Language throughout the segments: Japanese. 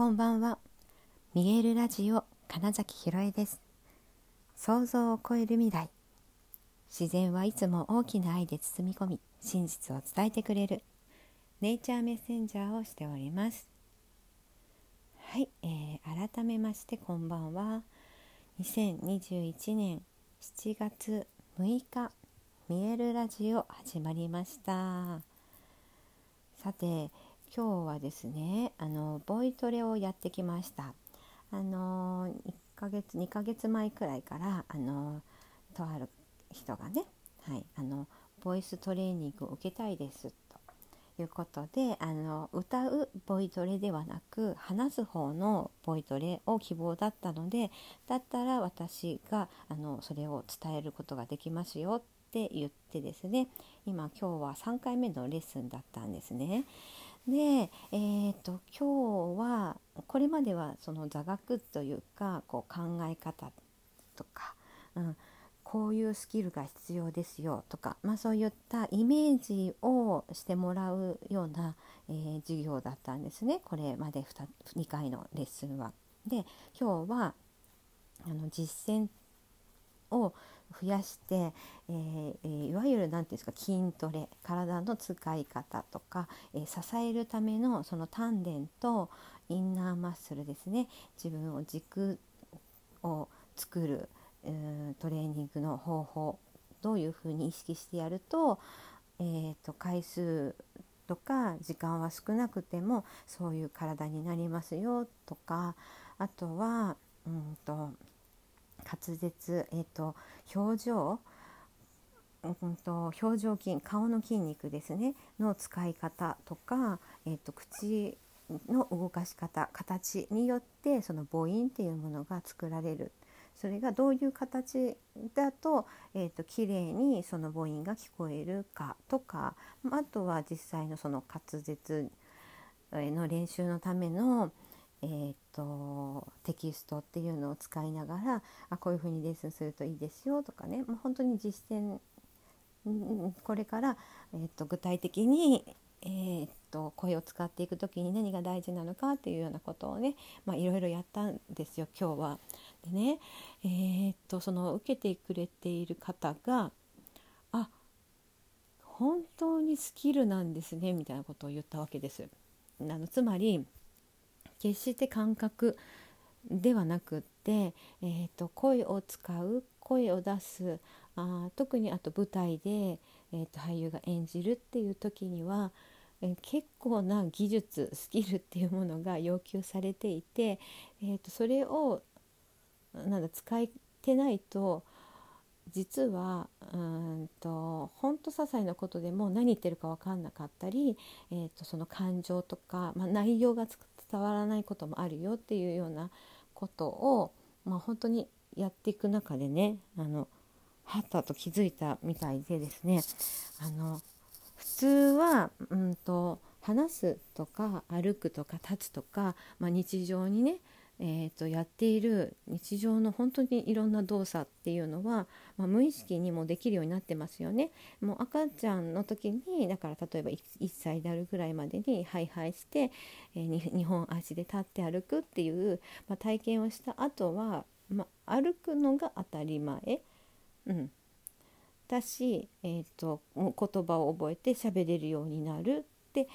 こんばんは。見えるラジオ金崎ひろえです。想像を超える未来。自然はいつも大きな愛で包み込み真実を伝えてくれる。ネイチャーメッセンジャーをしております。はい、えー、改めましてこんばんは。2021年7月6日見えるラジオ始まりました。さて今日はですねあのボイトレをやってきましたあの1ヶ月2ヶ月前くらいからあのとある人がね、はい、あのボイストレーニングを受けたいですということであの歌うボイトレではなく話す方のボイトレを希望だったのでだったら私があのそれを伝えることができますよって言ってですね今今日は3回目のレッスンだったんですね。で、えーと、今日はこれまではその座学というかこう考え方とか、うん、こういうスキルが必要ですよとか、まあ、そういったイメージをしてもらうような、えー、授業だったんですねこれまで 2, 2回のレッスンは。で今日はあの実践を増やして、えー、いわゆる何て言うんですか筋トレ体の使い方とか、えー、支えるためのその丹田とインナーマッスルですね。自分を軸を作る、えー、トレーニングの方法どういうふうに意識してやると,、えーと、回数とか時間は少なくてもそういう体になりますよとかあとはうんと滑舌、えーと、表情、うんと、表情筋顔の筋肉ですねの使い方とか、えーと、口の動かし方形によってその母音っていうものが作られる。それがどういう形だと,、えーと、綺麗にその母音が聞こえるかとかあとは実際のその滑舌の練習のための、えーと、テキストっていうのを使いながらあこういうふうにレッスンするといいですよとかねもう本当に実践これから、えーと、具体的に、えーと、声を使っていく時に何が大事なのかっていうようなことをね、いろいろやったんですよ今日は。でね、えー、とその受けてくれている方があ本当にスキルなんですねみたいなことを言ったわけです。あのつまり決して感覚ではなくって、えーと、声を使う声を出すあ特にあと舞台で、えーと、俳優が演じるっていう時には、えー、結構な技術スキルっていうものが要求されていて、えーと、それをなんだ使いてないと実はうんとほんと些細なことでも何言ってるか分かんなかったり、えー、とその感情とか、まあ、内容が伝わらないこともあるよっていうようなことを、まあ、本当にやっていく中でねあのはったと気づいたみたいでですねあの普通は、うんと、話すとか歩くとか立つとか、まあ、日常にねえーと、やっている日常の本当にいろんな動作っていうのは、まあ、無意識にもできるようになってますよね。もう赤ちゃんの時にだから例えば 1, 1歳であるぐらいまでにハイハイして、えー、2本足で立って歩くっていう、まあ、体験をした後は、まあ、歩くのが当たり前、うん、だし、えーと、と言葉を覚えて喋れるようになるって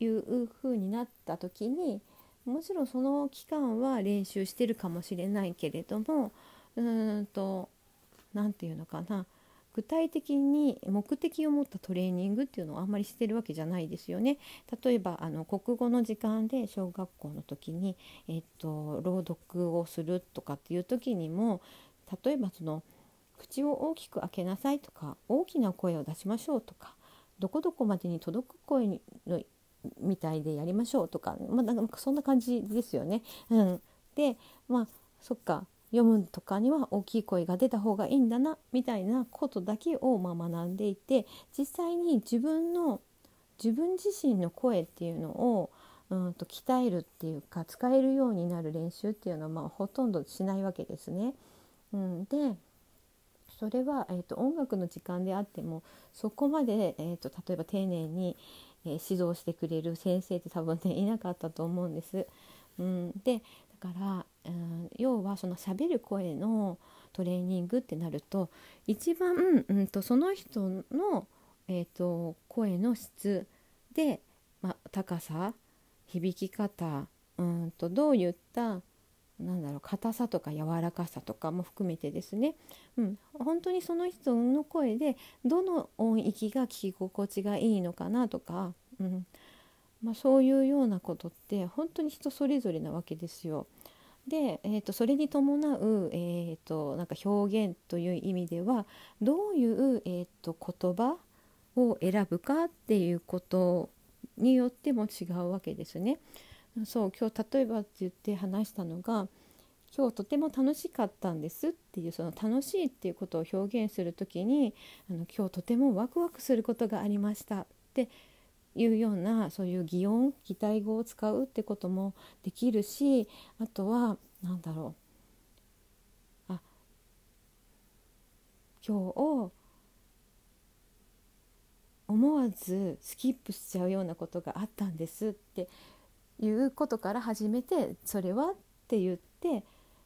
いう風になった時にもちろんその期間は練習してるかもしれないけれどもうんと何て言うのかな具体的に目的を持ったトレーニングっていうのをあんまりしてるわけじゃないですよね。例えばあの国語の時間で小学校の時に、えっと、朗読をするとかっていう時にも例えばその口を大きく開けなさいとか大きな声を出しましょうとかどこどこまでに届く声のみたいでやりましょうとか,、まあ、なんかそんな感じですよね。うん、でまあそっか読むとかには大きい声が出た方がいいんだなみたいなことだけをまあ学んでいて実際に自分の自分自身の声っていうのをうんと鍛えるっていうか使えるようになる練習っていうのはまあほとんどしないわけですね。うん、でそれは、えーと、音楽の時間であってもそこまで、えーと例えば丁寧に、え指導してくれる先生って多分ねいなかったと思うんです。うん、でだから、うん、要はその喋る声のトレーニングってなると一番、うん、とその人の、えーと、声の質で、まあ、高さ響き方うんとどういったなんだろう硬さとか柔らかさとかも含めてですね、うん、本当にその人の声でどの音域が聞き心地がいいのかなとか、うんまあ、そういうようなことって本当に人それぞれなわけですよ。で、えーと、それに伴う、えーと、なんか表現という意味ではどういう、えーと言葉を選ぶかっていうことによっても違うわけですね。そう今日例えばって言って話したのが今日とても楽しかったんですっていうその楽しいっていうことを表現する時にあの今日とてもワクワクすることがありましたっていうようなそういう擬音擬態語を使うってこともできるしあとは何だろう。あ今日を思わずスキップしちゃうようなことがあったんですっていうことから始めてそれはって言って、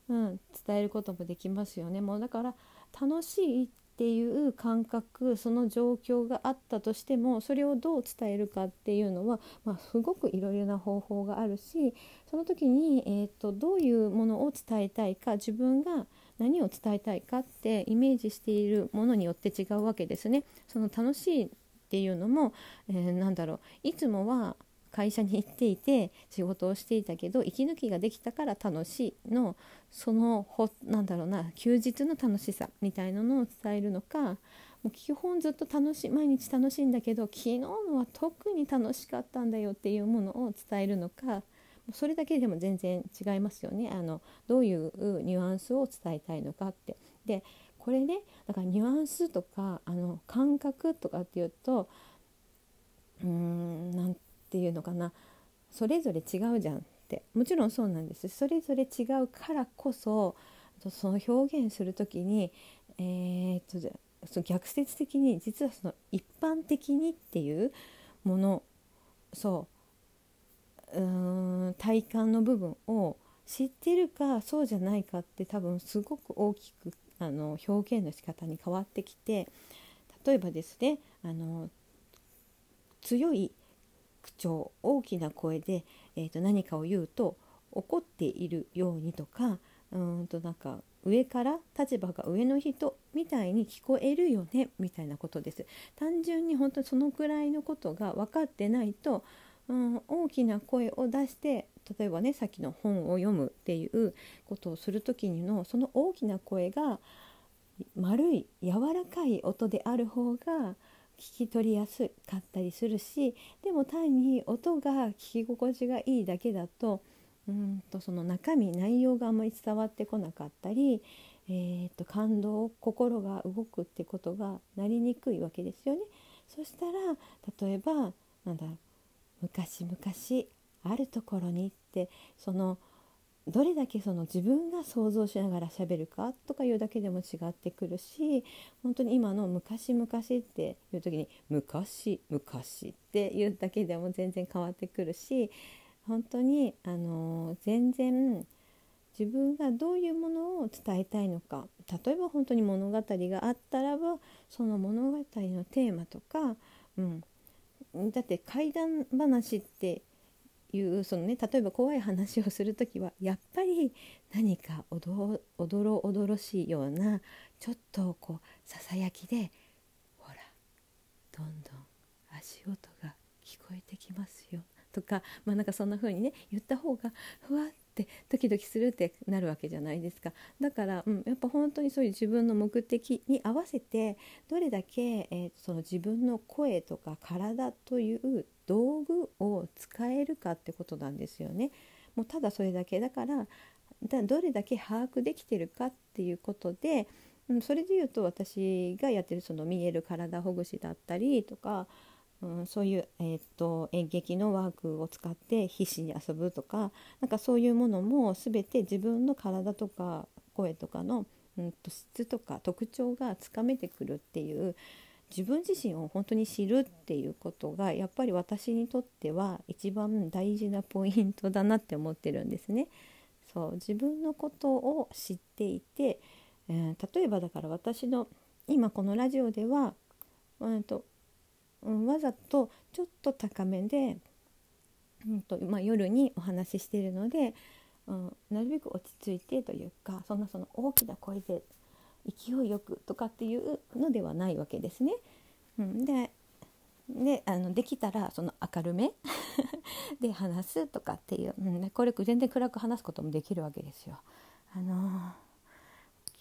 うん、伝えることもできますよね。もうだから楽しいっていう感覚その状況があったとしてもそれをどう伝えるかっていうのは、まあ、すごくいろいろな方法があるしその時に、えーと、どういうものを伝えたいか自分が何を伝えたいかってイメージしているものによって違うわけですね。その楽しいっていうのも、えー、なんだろういつもは会社に行っていて 仕事をしていたけど息抜きができたから楽しいのそのほなんだろうな休日の楽しさみたいなのを伝えるのかもう基本ずっと楽しい毎日楽しいんだけど昨日のは特に楽しかったんだよっていうものを伝えるのかそれだけでも全然違いますよねあのどういうニュアンスを伝えたいのかって。でこれねだからニュアンスとかあの感覚とかっていうとうーんなんていうのかな。それぞれ違うじゃんって。もちろんそうなんです。それぞれ違うからこそその表現する時に、えー、っとその逆説的に実はその一般的にっていうものそううん体感の部分を知ってるかそうじゃないかって多分すごく大きくあの表現の仕方に変わってきて例えばですねあの強い口調大きな声で、えー、と何かを言うと怒っているようにとかうんとなんか上から立場が上の人みたいに聞こえるよねみたいなことです。単純に本当にそのくらいのことが分かってないと、うん、大きな声を出して例えばねさっきの本を読むっていうことをする時にのその大きな声が丸い柔らかい音である方が聞き取りやすかったりするしでも単に音が聞き心地がいいだけだとうんとその中身内容があんまり伝わってこなかったり、えー、と感動心が動くってことがなりにくいわけですよね。そしたら例えばなんだ昔々あるところにってそのどれだけその自分が想像しながら喋るかとかいうだけでも違ってくるし本当に今の「昔々」っていう時に「昔昔」っていうだけでも全然変わってくるし本当にあの全然自分がどういうものを伝えたいのか例えば本当に物語があったらばその物語のテーマとか、うん、だって怪談話っていうそのね例えば怖い話をする時はやっぱり何かおどおどろおどろしいようなちょっとこうささやきでほらどんどん足音が聞こえてきますよ。とかまあなんかそんな風にね言った方がふわっキドキするってなるわけじゃないですかだから、うん、やっぱ本当にそういう自分の目的に合わせてどれだけ、えー、その自分の声とか体という道具を使えるかってことなんですよね。もうただそれだけだからだどれだけ把握できてるかっていうことで、うん、それで言うと私がやってるその見える体ほぐしだったりとか、うん、そういう、えー、っと演劇のワークを使って必死に遊ぶとかなんかそういうものも全て自分の体とか声とかの、うん、と質とか特徴がつかめてくるっていう自分自身を本当に知るっていうことがやっぱり私にとっては一番大事なポイントだなって思ってるんですね。そう自分のことを知っていて、えー、例えばだから私の今このラジオでは、うんとうん、わざとちょっと高めで、うんとまあ、夜にお話ししているので、うん、なるべく落ち着いてというかそんなその大きな声で勢いよくとかっていうのではないわけですね。うん、でであのできたらその明るめ で話すとかっていう、うん、これ全然暗く話すこともできるわけですよ。あの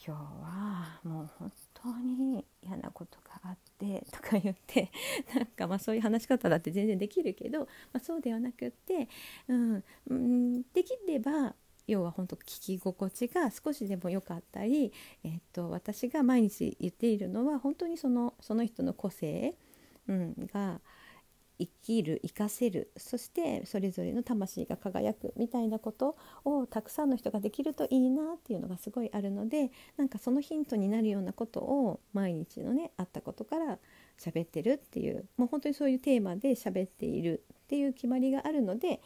今日はもう当に嫌なことがあってとか言って なんかまあそういう話し方だって全然できるけど、まあ、そうではなくって、うん、できれば要は本当聞き心地が少しでも良かったり、えー、っと私が毎日言っているのは本当にそのその人の個性、うん、が生きる生かせるそしてそれぞれの魂が輝くみたいなことをたくさんの人ができるといいなっていうのがすごいあるのでなんかそのヒントになるようなことを毎日のねあったことから喋ってるっていうもう本当にそういうテーマで喋っているっていう決まりがあるので、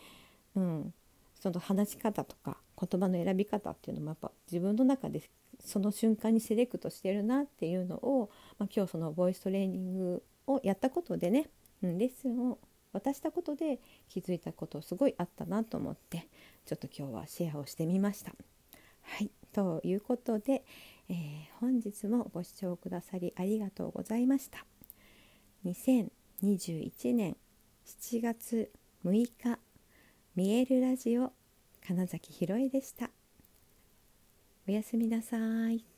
うん、その話し方とか言葉の選び方っていうのもやっぱ自分の中でその瞬間にセレクトしてるなっていうのを、まあ、今日そのボイストレーニングをやったことでね、うん、レッスンを渡したことで気づいたことすごいあったなと思ってちょっと今日はシェアをしてみました。はいということで、えー、本日もご視聴くださりありがとうございました。2021年7月6日見えるラジオ金崎ひろえでした。おやすみなさい。